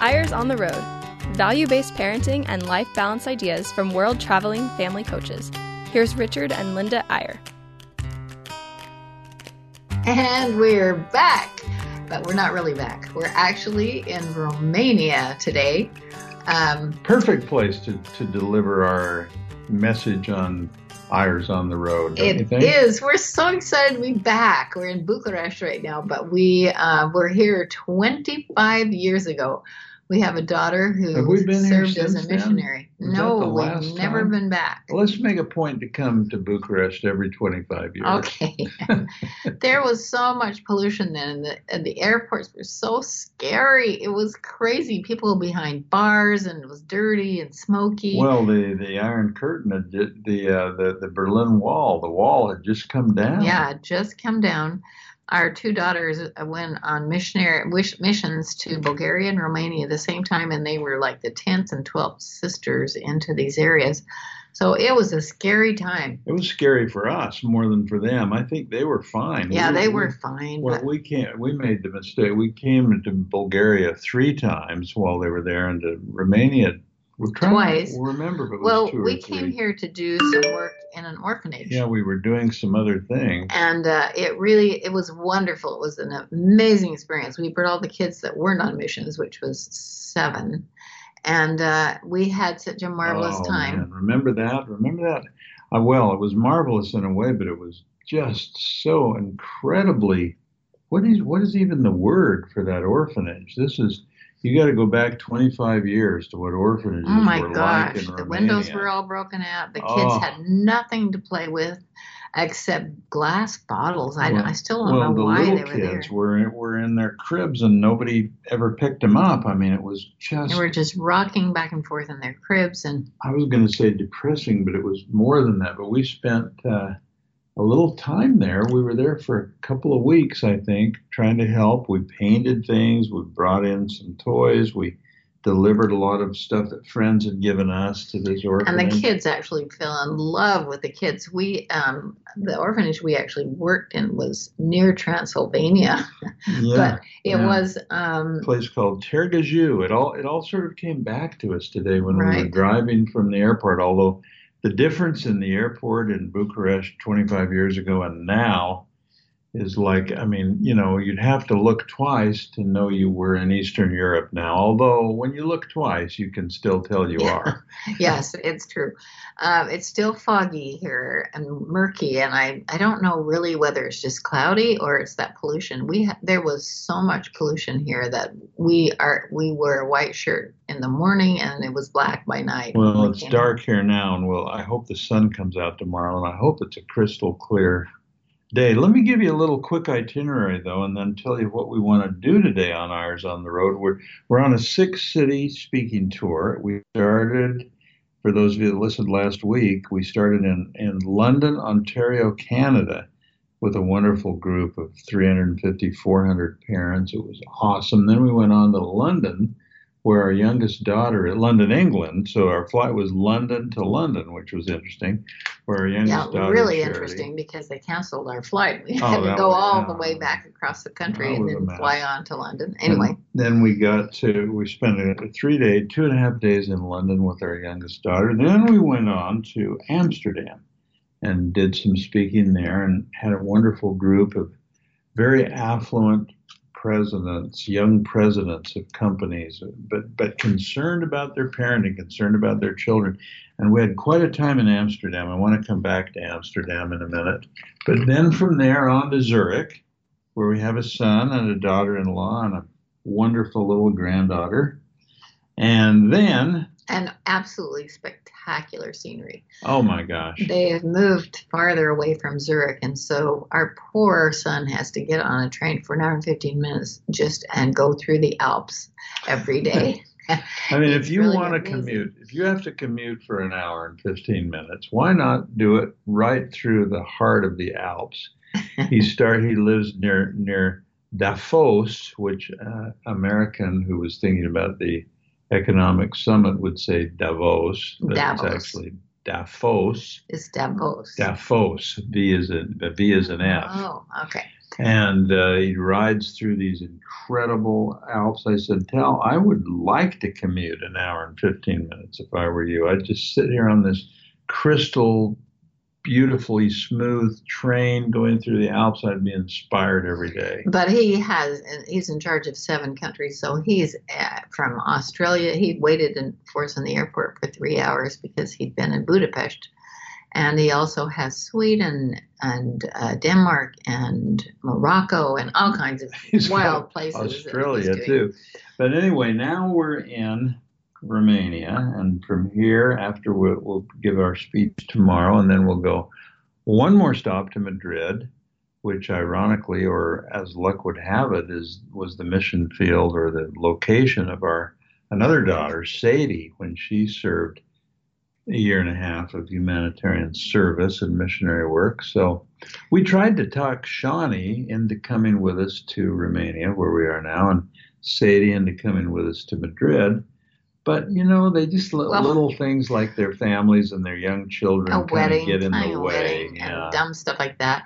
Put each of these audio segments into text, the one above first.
Eyres on the Road value based parenting and life balance ideas from world traveling family coaches. Here's Richard and Linda Eyre. And we're back, but we're not really back. We're actually in Romania today. Um, Perfect place to, to deliver our message on Eyres on the road. It is. We're so excited to be back. We're in Bucharest right now, but we uh, were here 25 years ago. We have a daughter who served as a missionary. No, we've never time? been back. Well, let's make a point to come to Bucharest every 25 years. Okay. there was so much pollution then, and the, and the airports were so scary. It was crazy. People behind bars, and it was dirty and smoky. Well, the, the Iron Curtain, the, uh, the, the Berlin Wall, the wall had just come down. Yeah, just come down our two daughters went on missionary missions to Bulgaria and Romania at the same time, and they were like the tenth and twelfth sisters into these areas. So it was a scary time. It was scary for us more than for them. I think they were fine. Yeah, we, they were fine. Well, we came. We made the mistake. We came into Bulgaria three times while they were there, and to Romania we're trying twice. To remember, but well, we came here to do some work in an orphanage. Yeah, we were doing some other things, and uh, it really it was wonderful. It was an amazing experience. We brought all the kids that weren't on missions, which was seven, and uh, we had such a marvelous oh, time. Man. Remember that? Remember that? Uh, well, it was marvelous in a way, but it was just so incredibly. What is what is even the word for that orphanage? This is you got to go back 25 years to what orphanages oh my were gosh, like in the windows were all broken out. The kids oh. had nothing to play with except glass bottles. I, well, I still don't well, know the why little they were kids there. were were in their cribs and nobody ever picked them up. I mean, it was just they were just rocking back and forth in their cribs and. I was going to say depressing, but it was more than that. But we spent. Uh, a little time there. We were there for a couple of weeks, I think, trying to help. We painted things. We brought in some toys. We delivered a lot of stuff that friends had given us to this orphanage. And the kids actually fell in love with the kids. We, um, the orphanage we actually worked in was near Transylvania, yeah, but it yeah. was um, a place called Târgu. It all it all sort of came back to us today when right. we were driving from the airport. Although the difference in the airport in Bucharest 25 years ago and now is like, I mean, you know, you'd have to look twice to know you were in Eastern Europe now. Although when you look twice, you can still tell you are. yes, it's true. Um, it's still foggy here and murky, and I, I don't know really whether it's just cloudy or it's that pollution. We ha- there was so much pollution here that we are we wear a white shirt in the morning and it was black by night. Well, it's dark here now, and well, I hope the sun comes out tomorrow, and I hope it's a crystal clear day. Let me give you a little quick itinerary though, and then tell you what we want to do today on Eyres on the Road. We're we're on a six city speaking tour. We started for those of you that listened last week, we started in, in London, Ontario, Canada, with a wonderful group of 350, 400 parents. It was awesome. Then we went on to London, where our youngest daughter at London, England. So our flight was London to London, which was interesting. Where our youngest yeah, daughter, really Charity, interesting because they canceled our flight. We Oh, had to go was- all the way back across the country and then fly on to London. Anyway, And then we got to, we spent a three day, two and a half days in London with our youngest daughter. Then we went on to Amsterdam and did some speaking there and had a wonderful group of very affluent presidents, young presidents of companies, but, but concerned about their parenting, concerned about their children. And we had quite a time in Amsterdam. I want to come back to Amsterdam in a minute. But then from there on to Zurich, where we have a son and a daughter in law and a wonderful little granddaughter. And then, and absolutely spectacular scenery. oh my gosh. They have moved farther away from Zurich, and so our poor son has to get on a train for an hour and 15 minutes just and go through the Alps every day. I mean, if you really want to commute, if you have to commute for an hour and 15 minutes, why not do it right through the heart of the Alps? he start. He lives near near Davos, which uh, American who was thinking about the economic summit would say Davos, but Davos. it's actually Davos. It's Davos. Davos. V is a V is an F. Oh, okay. and uh, he rides through these incredible Alps. I said, Tal, I would like to commute an hour and 15 minutes if I were you. I'd just sit here on this crystal, beautifully smooth train going through the Alps. I'd be inspired every day. But he has, he's in charge of seven countries. So he's uh, from Australia. He waited in, for us in the airport for three hours because he'd been in Budapest and he also has Sweden and uh, Denmark and Morocco and all kinds of He's wild places. Australia too. But anyway, now we're in Romania, and from here, after we'll, we'll give our speech tomorrow, and then we'll go one more stop to Madrid, which ironically, or as luck would have it, is was the mission field or the location of our another daughter, Saydi, when she served a year and a half of humanitarian service and missionary work. So we tried to talk Shawni into coming with us to Romania, where we are now, and Saydi into coming with us to Madrid. But you know, they just Well- little things like their families and their young children a wedding, get in the way. Yeah. and dumb stuff like that.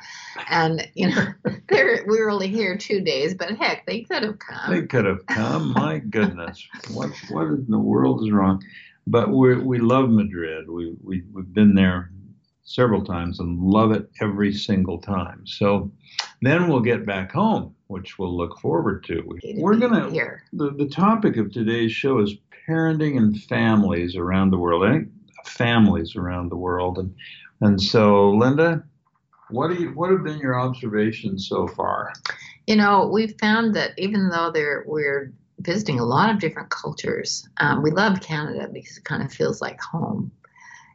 And you know, there we were only here two days, but heck, they could have come. They could have come. My goodness, what what in the world is wrong? But we we love Madrid. We we we've been there several times and love it every single time. So then we'll get back home, which we'll look forward to. We're gonna here. the the topic of today's show is parenting and families around the world. I think families around the world, and and so Linda, what do you what have been your observations so far? You know, we've found that even though there we're visiting a lot of different cultures, um, we love Canada because it kind of feels like home.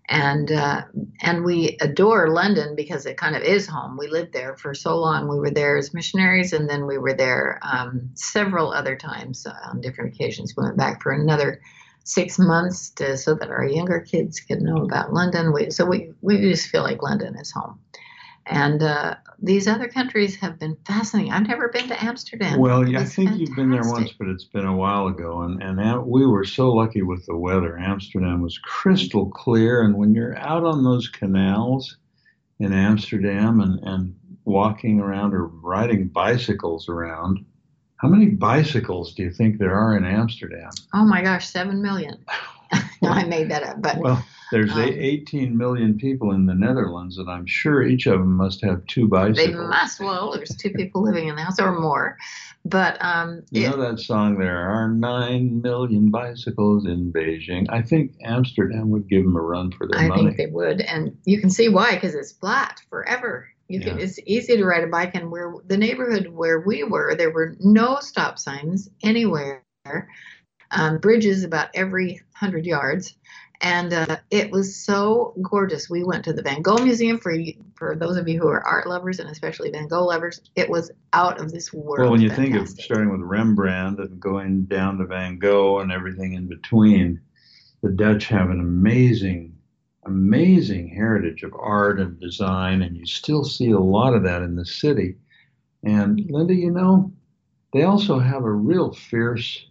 And uh, and we adore London because it kind of is home. We lived there for so long. We were there as missionaries, and then we were there um, several other times uh, on different occasions. We went back for another six months to, so that our younger kids could know about London. We, so we we just feel like London is home. And uh, these other countries have been fascinating. I've never been to Amsterdam. Well, yeah, I think you've been there once, but it's been a while ago, and and Am- we were so lucky with the weather. Amsterdam was crystal clear, and when you're out on those canals in Amsterdam and and walking around or riding bicycles around, how many bicycles do you think there are in Amsterdam? Oh my gosh, seven million. no, I made that up, but Well, there's Um, 18 million people in the Netherlands, and I'm sure each of them must have two bicycles. they must. Well, there's two people living in the house or more, but um, You it- know that song, There Are Nine Million Bicycles in Beijing? I think Amsterdam would give them a run for their I money. I think they would, and you can see why because it's flat forever. You can. It's easy to ride a bike, and where the neighborhood where we were, there were no stop signs anywhere. Um, bridges about every hundred yards, and uh, it was so gorgeous. We went to the Van Gogh Museum for for those of you who are art lovers and especially Van Gogh lovers. It was out of this world. well, when you think of starting with Rembrandt and going down to Van Gogh and everything in between, the Dutch have an amazing, amazing heritage of art and design, and you still see a lot of that in the city. And Linda, you know, they also have a real fierce,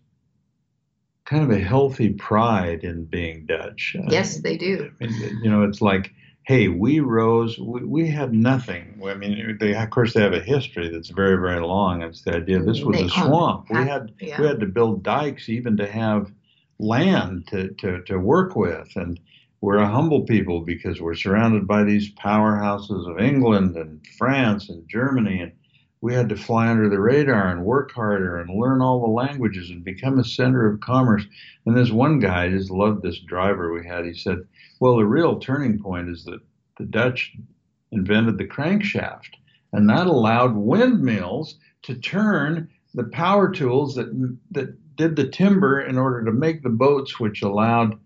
kind of a healthy pride in being Dutch. Uh, yes, they do. I mean, you know, it's like, hey, we rose, we, we had nothing. I mean, they, of course, they have a history that's very, very long. It's the idea this was They a swamp. We had yeah. we had to build dikes even to have land to, to, to work with. And we're a humble people because we're surrounded by these powerhouses of England and France and Germany. And we had to fly under the radar and work harder and learn all the languages and become a center of commerce. And this one guy I just loved this driver we had. He said, well, the real turning point is that the Dutch invented the crankshaft, and that allowed windmills to turn the power tools that that did the timber in order to make the boats, which allowed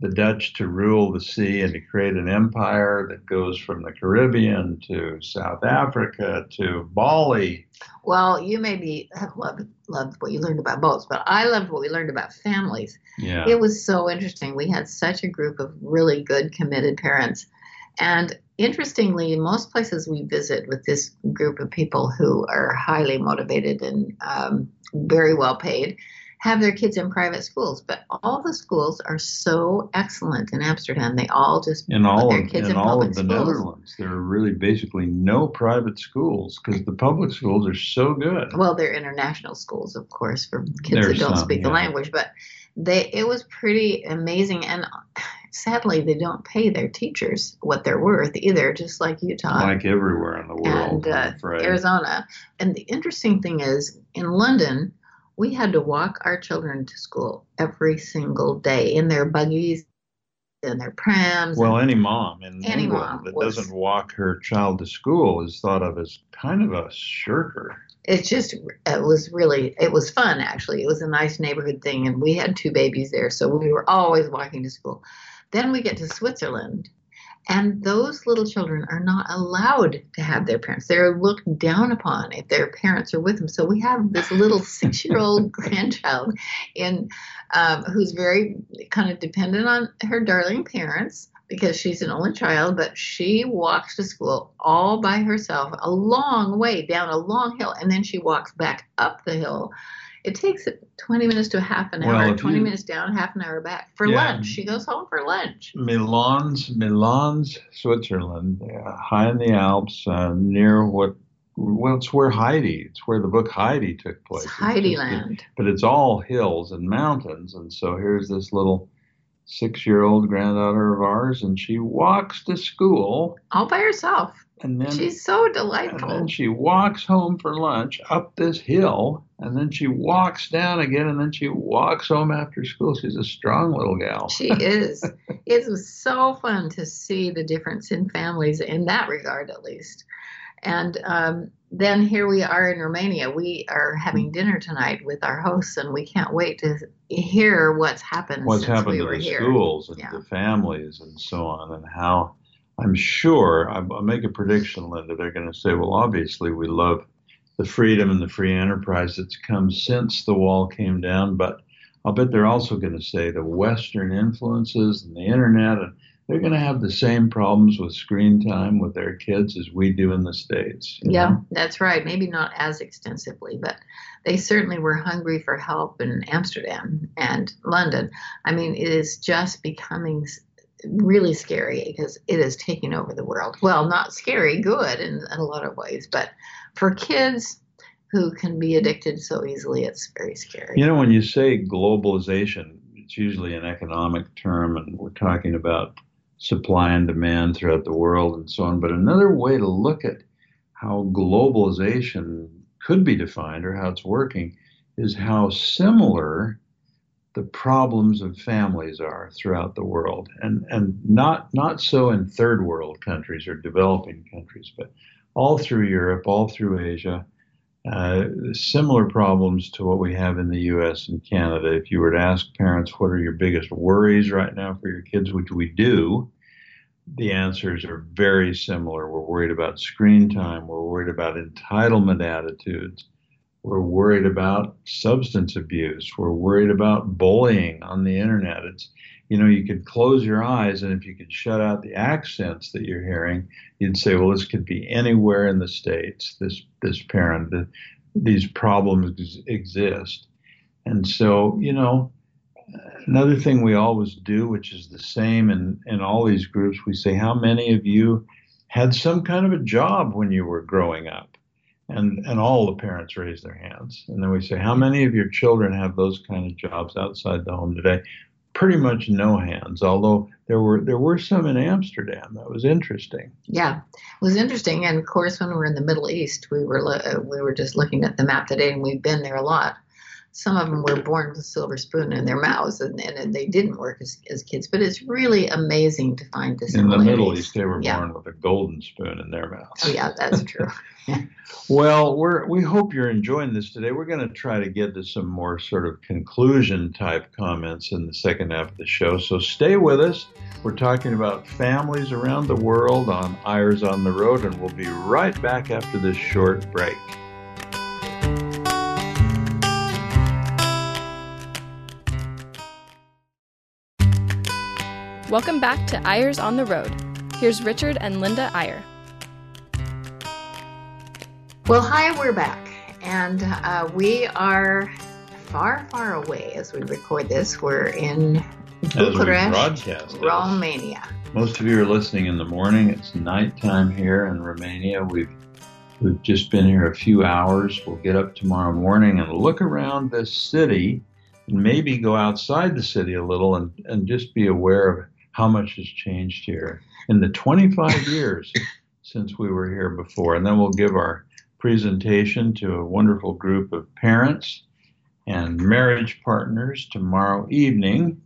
the Dutch to rule the sea and to create an empire that goes from the Caribbean to South Africa to Bali. Well, you maybe have loved, loved what you learned about boats, but I loved what we learned about families. Yeah. It was so interesting. We had such a group of really good, committed parents. And interestingly, in most places we visit with this group of people who are highly motivated and um, very well paid, have their kids in private schools, but all the schools are so excellent in Amsterdam. They all just in put all their of, kids in in all of the schools. Netherlands, there are really basically no private schools because the public schools are so good. Well, they're international schools, of course, for kids There's that don't some, speak the language. But they, it was pretty amazing, and sadly, they don't pay their teachers what they're worth either. Just like Utah like everywhere in the world, and uh, Arizona. And the interesting thing is, in London, we had to walk our children to school every single day in their buggies, in their prams. Well, any mom in Any England mom that was- doesn't walk her child to school is thought of as kind of a shirker. it just it was really it was fun actually it was a nice neighborhood thing and we had two babies there so we were always walking to school then we get to switzerland and those little children are not allowed to have their parents they're looked down upon if their parents are with them so we have this little six year old grandchild in um, who's very kind of dependent on her darling parents because she's an only child, but she walks to school all by herself a long way down a long hill, and then she walks back up the hill. It takes 20 minutes to half an hour, if 20 you- minutes down, half an hour back for Yeah. lunch. She goes home for lunch. Malans, Malans, Switzerland, uh, high in the Alps, uh, near what, well, it's where Heidi, it's where the book Heidi took place. It's Heidi Land. but it's all hills and mountains. And so here's this little six year old granddaughter of ours, and she walks to school, all by herself. and then She's so delightful. and then she walks home for lunch up this hill, and then she walks down again, and then she walks home after school. She's a strong little gal. She is. it was so fun to see the difference in families in that regard, at least. And um, then here we are in Romania. We are having dinner tonight with our hosts, and we can't wait to hear what's happened What's happened we to the here. schools and Yeah. the families and so on, and how I'm sure I- I'll make a prediction, Linda. They're going to say, well, obviously we love the freedom and the free enterprise that's come since the wall came down, but I'll bet they're also going to say the Western influences and the internet, and they're going to have the same problems with screen time with their kids as we do in the states. Yeah, know? that's right. Maybe not as extensively, but they certainly were hungry for help in Amsterdam and London. I mean, it is just becoming really scary because it is taking over the world. Well, not scary, good in, in a lot of ways, but for kids who can be addicted so easily, it's very scary. You know, when you say globalization, it's usually an economic term, and we're talking about supply and demand throughout the world and so on. But another way to look at how globalization could be defined or how it's working is how similar the problems of families are throughout the world and and not not so in third world countries or developing countries but all through Europe all through Asia uh, similar problems to what we have in the US and Canada. If you were to ask parents, what are your biggest worries right now for your kids, which we do, the answers are very similar. We're worried about screen time, we're worried about entitlement attitudes, we're worried about substance abuse, we're worried about bullying on the internet. It's you know, you could close your eyes, and if you could shut out the accents that you're hearing, you'd say, "Well, this could be anywhere in the states. This this parent, the, these problems exist." And so, you know, another thing we always do, which is the same in in all these groups, we say, "How many of you had some kind of a job when you were growing up?" And and all the parents raise their hands, and then we say, "How many of your children have those kind of jobs outside the home today?" pretty much no hands. Although there were there were some in Amsterdam. That was interesting. Yeah, it was interesting. And of course, when we were in the Middle East, we were we were just looking at the map today, and we've been there a lot. Some of them were born with a silver spoon in their mouths, and, and they didn't work as, as kids. But it's really amazing to find this. In the Middle East, they were Yeah. born with a golden spoon in their mouths. Oh yeah, that's true. Well, we're we hope you're enjoying this today. We're going to try to get to some more sort of conclusion type comments in the second half of the show. So stay with us. We're talking about families around the world on Eyres on the Road, and we'll be right back after this short break. Welcome back to Eyres on the Road. Here's Richard and Linda Eyre. Well, hi, we're back, and uh, we are far, far away as we record this. We're in As we Bucharest, broadcast. Romania. Most of you are listening in the morning. It's nighttime here in Romania. We've we've just been here a few hours. We'll get up tomorrow morning and look around this city and maybe go outside the city a little and, and just be aware of how much has changed here in the 25 years since we were here before. And then we'll give our presentation to a wonderful group of parents and marriage partners tomorrow evening.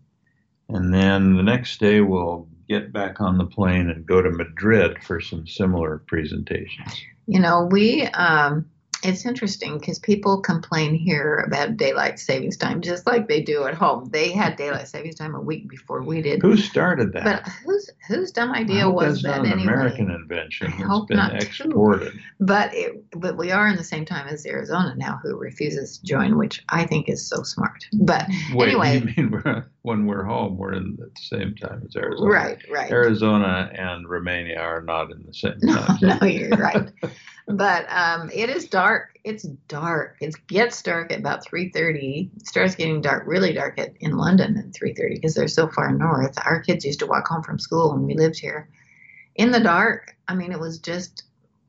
And then the next day we'll get back on the plane and go to Madrid for some similar presentations. You know, we, um, it's interesting because people complain here about daylight savings time just like they do at home. They had daylight savings time a week before we did. Who started that? But whose whose dumb idea was that's that not an anyway? American invention. I It's hope been exported. But it, but we are in the same time as Arizona now, who refuses to join, which I think is so smart. But Wait, Anyway. you mean we're, when we're home, we're in at the same time as Arizona? right, right. Arizona and Romania are not in the same No, time. no, you're right. But um, it is dark. It's dark. It gets dark at about three thirty. It starts getting dark, really dark at, in London at three thirty because they're so far north. Our kids used to walk home from school when we lived here in the dark. I mean, it was just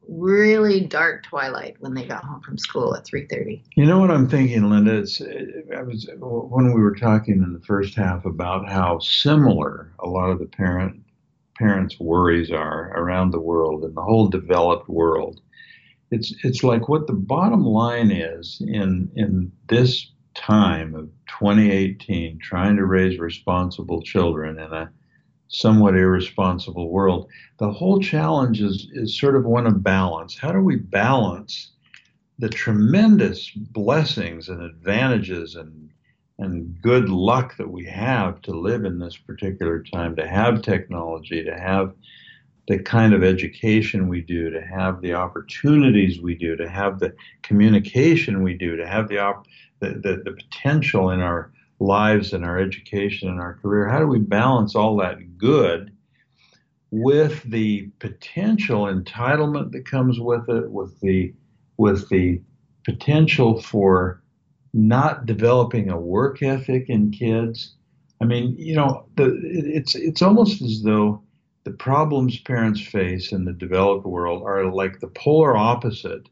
really dark twilight when they got home from school at three thirty. You know what I'm thinking, Linda? It's I was when we were talking in the first half about how similar a lot of the parent parents' worries are around the world and the whole developed world. It's it's like what the bottom line is in in this time of 2018, trying to raise responsible children in a somewhat irresponsible world. The whole challenge is is sort of one of balance. How do we balance? the tremendous blessings and advantages and and good luck that we have to live in this particular time, to have technology, to have the kind of education we do, to have the opportunities we do, to have the communication we do, to have the op- the, the, the potential in our lives and our education and our career. How do we balance all that good with the potential entitlement that comes with it, with the with the potential for not developing a work ethic in kids. I mean, you know, the, it's it's almost as though the problems parents face in the developed world are like the polar opposite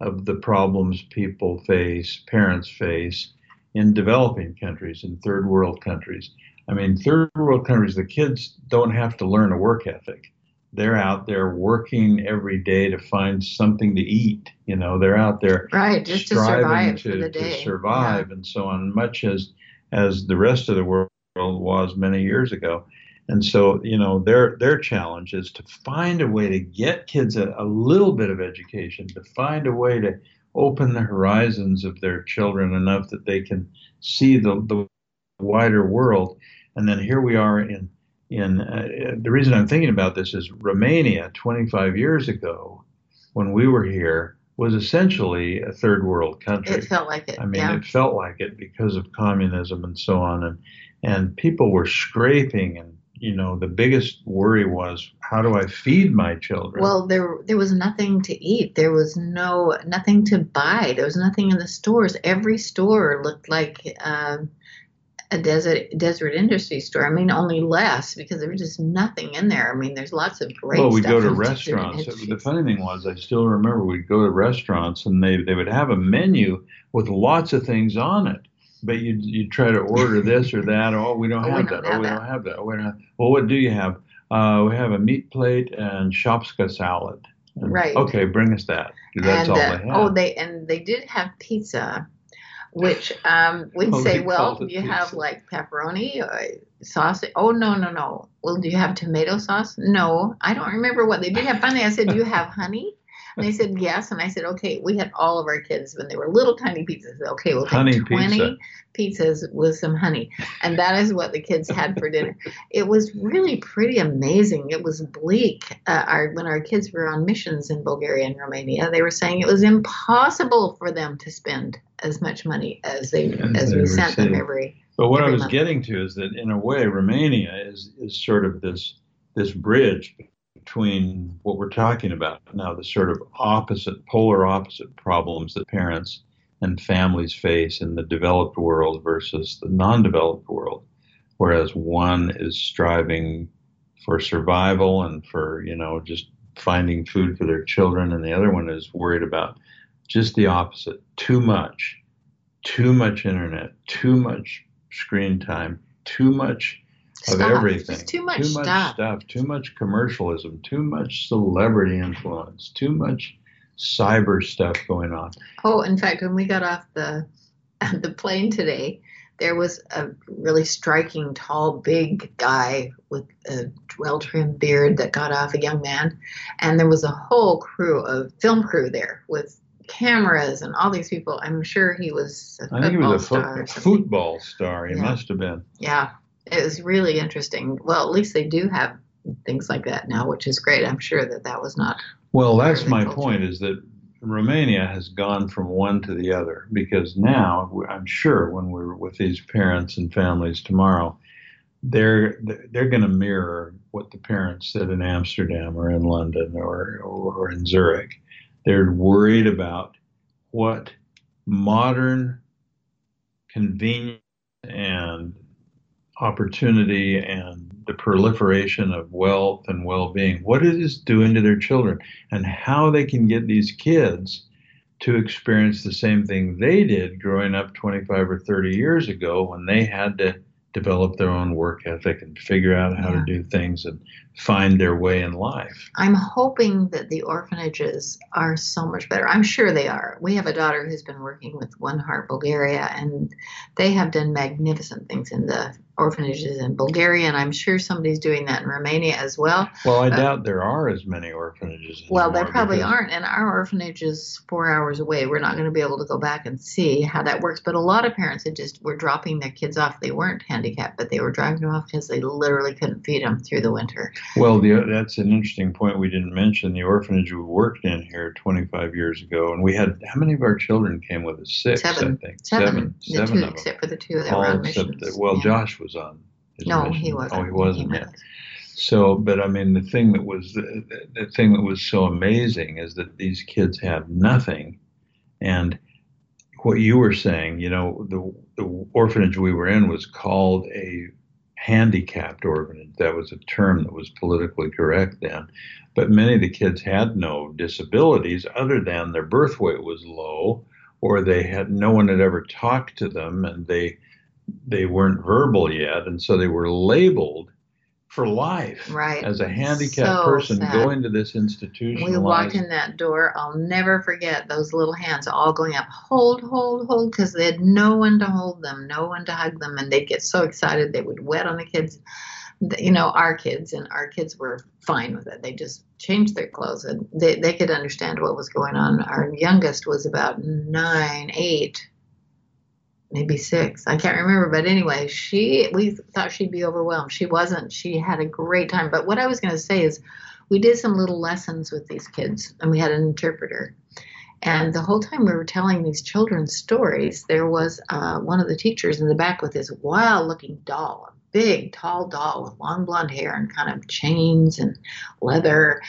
of the problems people face, parents face in developing countries, in third world countries. I mean, third world countries, the kids don't have to learn a work ethic. They're out there working every day to find something to eat. You know, they're out there Right, just to survive to, for the to survive and so on, much as as the rest of the world was many years ago. And so, you know, their their challenge is to find a way to get kids a, a little bit of education, to find a way to open the horizons of their children enough that they can see the, the wider world. And then here we are in in uh, the reason I'm thinking about this is Romania 25 years ago when we were here was essentially a third world country. It felt like it. I mean, yeah. it felt like it because of communism and so on, and and people were scraping, and you know, the biggest worry was how do I feed my children? Well, there there was nothing to eat. There was no nothing to buy. There was nothing in the stores. Every store looked like um, a desert Deseret industry store. I mean, only less because there was just nothing in there. I mean, there's lots of great. well, we go to restaurants. The funny thing was, I still remember we'd go to restaurants, and they they would have a menu with lots of things on it. But you you try to order this or that. Oh, we don't Oh, we have don't that. have oh, we that. don't have that. Oh, we don't have. Well, what do you have? Uh, we have a meat plate and shopska salad. And, Right. Okay, bring us that. That's and all uh, they have. oh, they and they did have pizza, which um, we'd Oh, say, well, called it do you have like pepperoni or sausage? Oh no, no, no. Well, do you have tomato sauce? No, I don't remember what they did have. Finally, I said, do you have honey? And they said yes, and I said, okay. We had all of our kids when they were little tiny pizzas. Okay, we'll take Honey twenty pizzas with some honey, and that is what the kids had for dinner. It was really pretty amazing. It was bleak. Uh, our when our kids were on missions in Bulgaria and Romania, they were saying it was impossible for them to spend as much money as they As as they we sent them received. every. But what I was month. getting to is that in a way, Romania is is sort of this this bridge between what we're talking about now, the sort of opposite, polar opposite problems that parents and families face in the developed world versus the non-developed world. Whereas one is striving for survival and for, you know, just finding food for their children, and the other one is worried about just the opposite too much, too much internet, too much screen time, too much of everything. Too much too much stuff. stuff, too much commercialism, too much celebrity influence, too much cyber stuff going on. Oh, in fact, when we got off the the plane today, there was a really striking, tall, big guy with a well-trimmed beard that got off, a young man, and there was a whole crew of film crew there with cameras and all these people. I'm sure he was a I think he was a star. foot, something. football star. He Yeah. must have been. Yeah, it was really interesting. Well, at least they do have things like that now, which is great. I'm sure that that was not. Well, that's my cultural. point is that Romania has gone from one to the other because now I'm sure when we're with these parents and families tomorrow, they're they're going to mirror what the parents said in Amsterdam or in London or or in Zurich. They're worried about what modern convenience and opportunity and the proliferation of wealth and well-being what it is doing to their children and how they can get these kids to experience the same thing they did growing up 25 or 30 years ago when they had to develop their own work ethic and figure out how Yeah. to do things and find their way in life. I'm hoping that the orphanages are so much better. I'm sure they are. We have a daughter who's been working with One Heart Bulgaria, and they have done magnificent things in the orphanages in Bulgaria, and I'm sure somebody's doing that in Romania as well. Well, I Uh, doubt there are as many orphanages. Well, there probably aren't, and our orphanage is four hours away. We're not going to be able to go back and see how that works. But a lot of parents had just were dropping their kids off. They weren't handicapped, but they were driving them off because they literally couldn't feed them through the winter. Well, the, that's an interesting point we didn't mention. The orphanage we worked in here 25 years ago, and we had how many of our children came with us? Six, Seven. I think. Seven, Seven, the seven two, of them. except for the two that All were on missions. that, well, Yeah. Josh was on. his No, mission. he wasn't. Oh, he wasn't with. So, but I mean, the thing that was the, the thing that was so amazing is that these kids had nothing, and what you were saying, you know, the the orphanage we were in was called a handicapped orphanage. That was a term that was politically correct then, but many of the kids had no disabilities other than their birth weight was low, or they had no one had ever talked to them, and they they weren't verbal yet, and so they were labeled for life Right. as a handicapped So person sad. going to this institution. We walked in that door. I'll never forget those little hands all going up, hold, hold, hold, because they had no one to hold them, no one to hug them, and they'd get so excited they would wet on the kids. You know, our kids, and our kids were fine with it. They just changed their clothes, and they they could understand what was going on. Our youngest was about nine, eight, maybe six. I can't remember, but anyway, she we thought she'd be overwhelmed. She wasn't. She had a great time. But what I was going to say is we did some little lessons with these kids and we had an interpreter and the whole time we were telling these children stories there was uh, one of the teachers in the back with this wild looking doll a big tall doll with long blonde hair and kind of chains and leather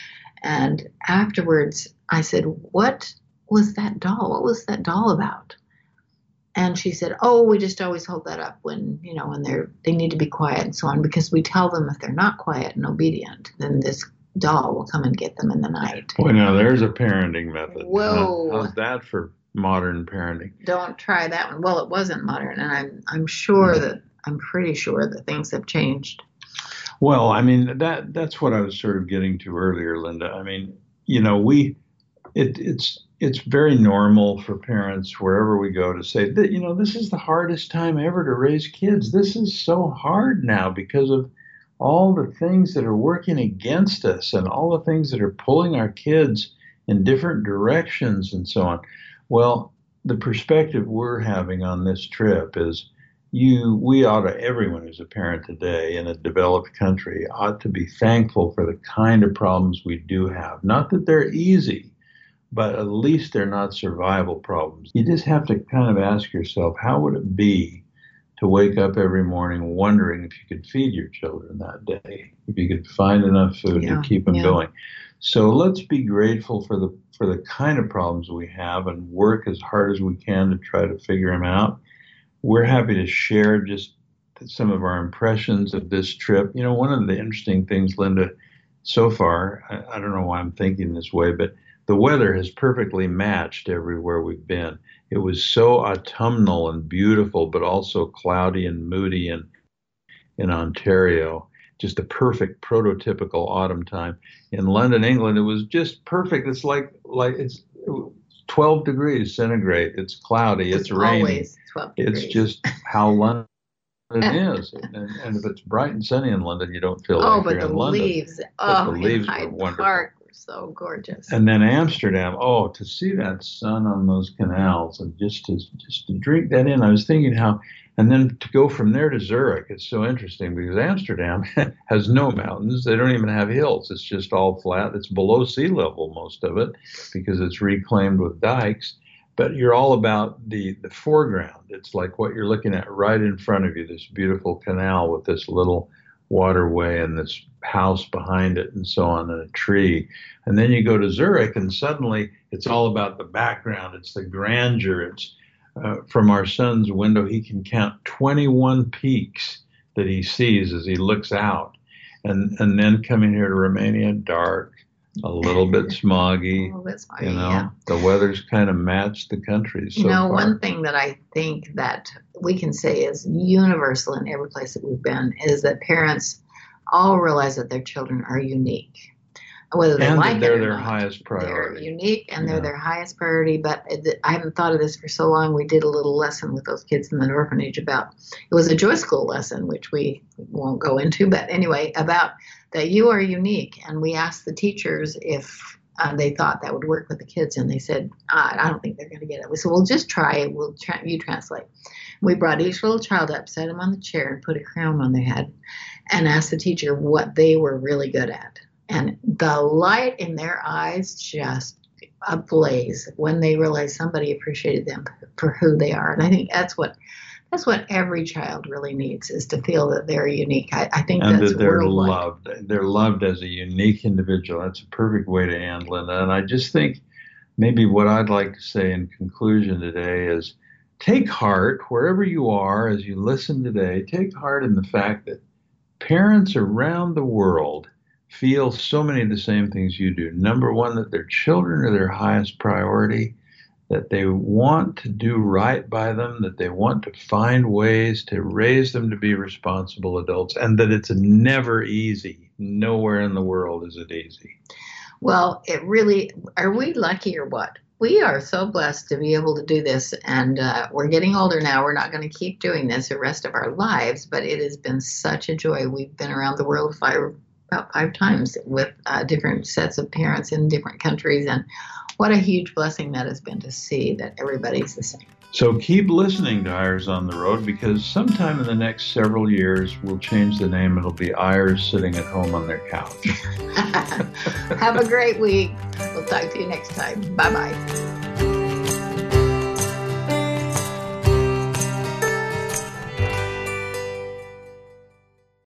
and afterwards i said what was that doll what was that doll about and she said oh we just always hold that up when you know when they're they need to be quiet and so on because we tell them if they're not quiet and obedient then this doll will come and get them in the night. Boy, now there's a parenting method. Whoa. How- how's that for modern parenting? Don't try that one. Well, it wasn't modern, and I'm I'm sure hmm. that I'm pretty sure that things have changed. Well, I mean that that's what I was sort of getting to earlier, Linda. I mean, you know, we it, it's it's very normal for parents wherever we go to say that you know this is the hardest time ever to raise kids. This is so hard now because of all the things that are working against us and all the things that are pulling our kids in different directions and so on. Well, the perspective we're having on this trip is you we ought to everyone who's a parent today in a developed country ought to be thankful for the kind of problems we do have not that they're easy but at least they're not survival problems you just have to kind of ask yourself how would it be to wake up every morning wondering if you could feed your children that day if you could find enough food Yeah, to keep them yeah. going So let's be grateful for the for the kind of problems we have and work as hard as we can to try to figure them out. We're happy to share just some of our impressions of this trip. You know, one of the interesting things, Linda, so far, I, I don't know why I'm thinking this way, but the weather has perfectly matched everywhere we've been. It was so autumnal and beautiful, but also cloudy and moody in in Ontario. Just a perfect prototypical autumn time. In London, England, it was just perfect. It's like like it's 12 degrees centigrade. It's cloudy. It's, It's raining. always 12 It's just how London is. And, and if it's bright and sunny in London, you don't feel Oh, like but you're the in London. leaves, But oh, the leaves were Hyde wonderful. Park so gorgeous. And then Amsterdam, oh, to see that sun on those canals and just to just to drink that in. I was thinking how, and then to go from there to Zurich, it's so interesting because Amsterdam has no mountains. They don't even have hills. It's just all flat. It's below sea level most of it because it's reclaimed with dikes. But you're all about the the foreground. It's like what you're looking at right in front of you. This beautiful canal with this little waterway and this house behind it and so on and a tree. And then you go to Zurich and suddenly it's all about the background. It's the grandeur. It's uh, from our son's window, he can count 21 peaks that he sees as he looks out. And, and then coming here to Romania, dark, a little bit smoggy. Oh, that's You know, yeah. the weather's kind of matched the country so you know, far. one thing that I think that we can say is universal in every place that we've been is that parents all realize that their children are unique. Whether they and like they're it or their not, highest they're unique and Yeah. they're their highest priority. But I haven't thought of this for so long. We did a little lesson with those kids in the orphanage about it was a joy school lesson, which we won't go into, but anyway, about that you are unique. And we asked the teachers if uh, they thought that would work with the kids, and they said, I, don't think they're going to get it. We said, well, just try it. We'll tra- you translate. We brought each little child up, set them on the chair, and put a crown on their head, and asked the teacher what they were really good at. And the light in their eyes just ablaze when they realized somebody appreciated them for who they are. And I think that's what that's what every child really needs is to feel that they're unique. I, I think and that's that they're worldwide. loved. They're loved as a unique individual. That's a perfect way to end, Linda. And I just think maybe what I'd like to say in conclusion today is take heart wherever you are as you listen today. Take heart in the fact that parents around the world feel so many of the same things you do. Number one, that their children are their highest priority. That they want to do right by them, that they want to find ways to raise them to be responsible adults, and that it's never easy. Nowhere in the world is it easy. Well, it really are we lucky or what? We are so blessed to be able to do this, and uh, we're getting older now. We're not going to keep doing this the rest of our lives, but it has been such a joy. We've been around the world five, about five times with uh, different sets of parents in different countries, and what a huge blessing that has been to see that everybody's the same. So keep listening to Eyres on the Road because sometime in the next several years we'll change the name. It'll be Eyres sitting at home on their couch. Have a great week. We'll talk to you next time. Bye bye.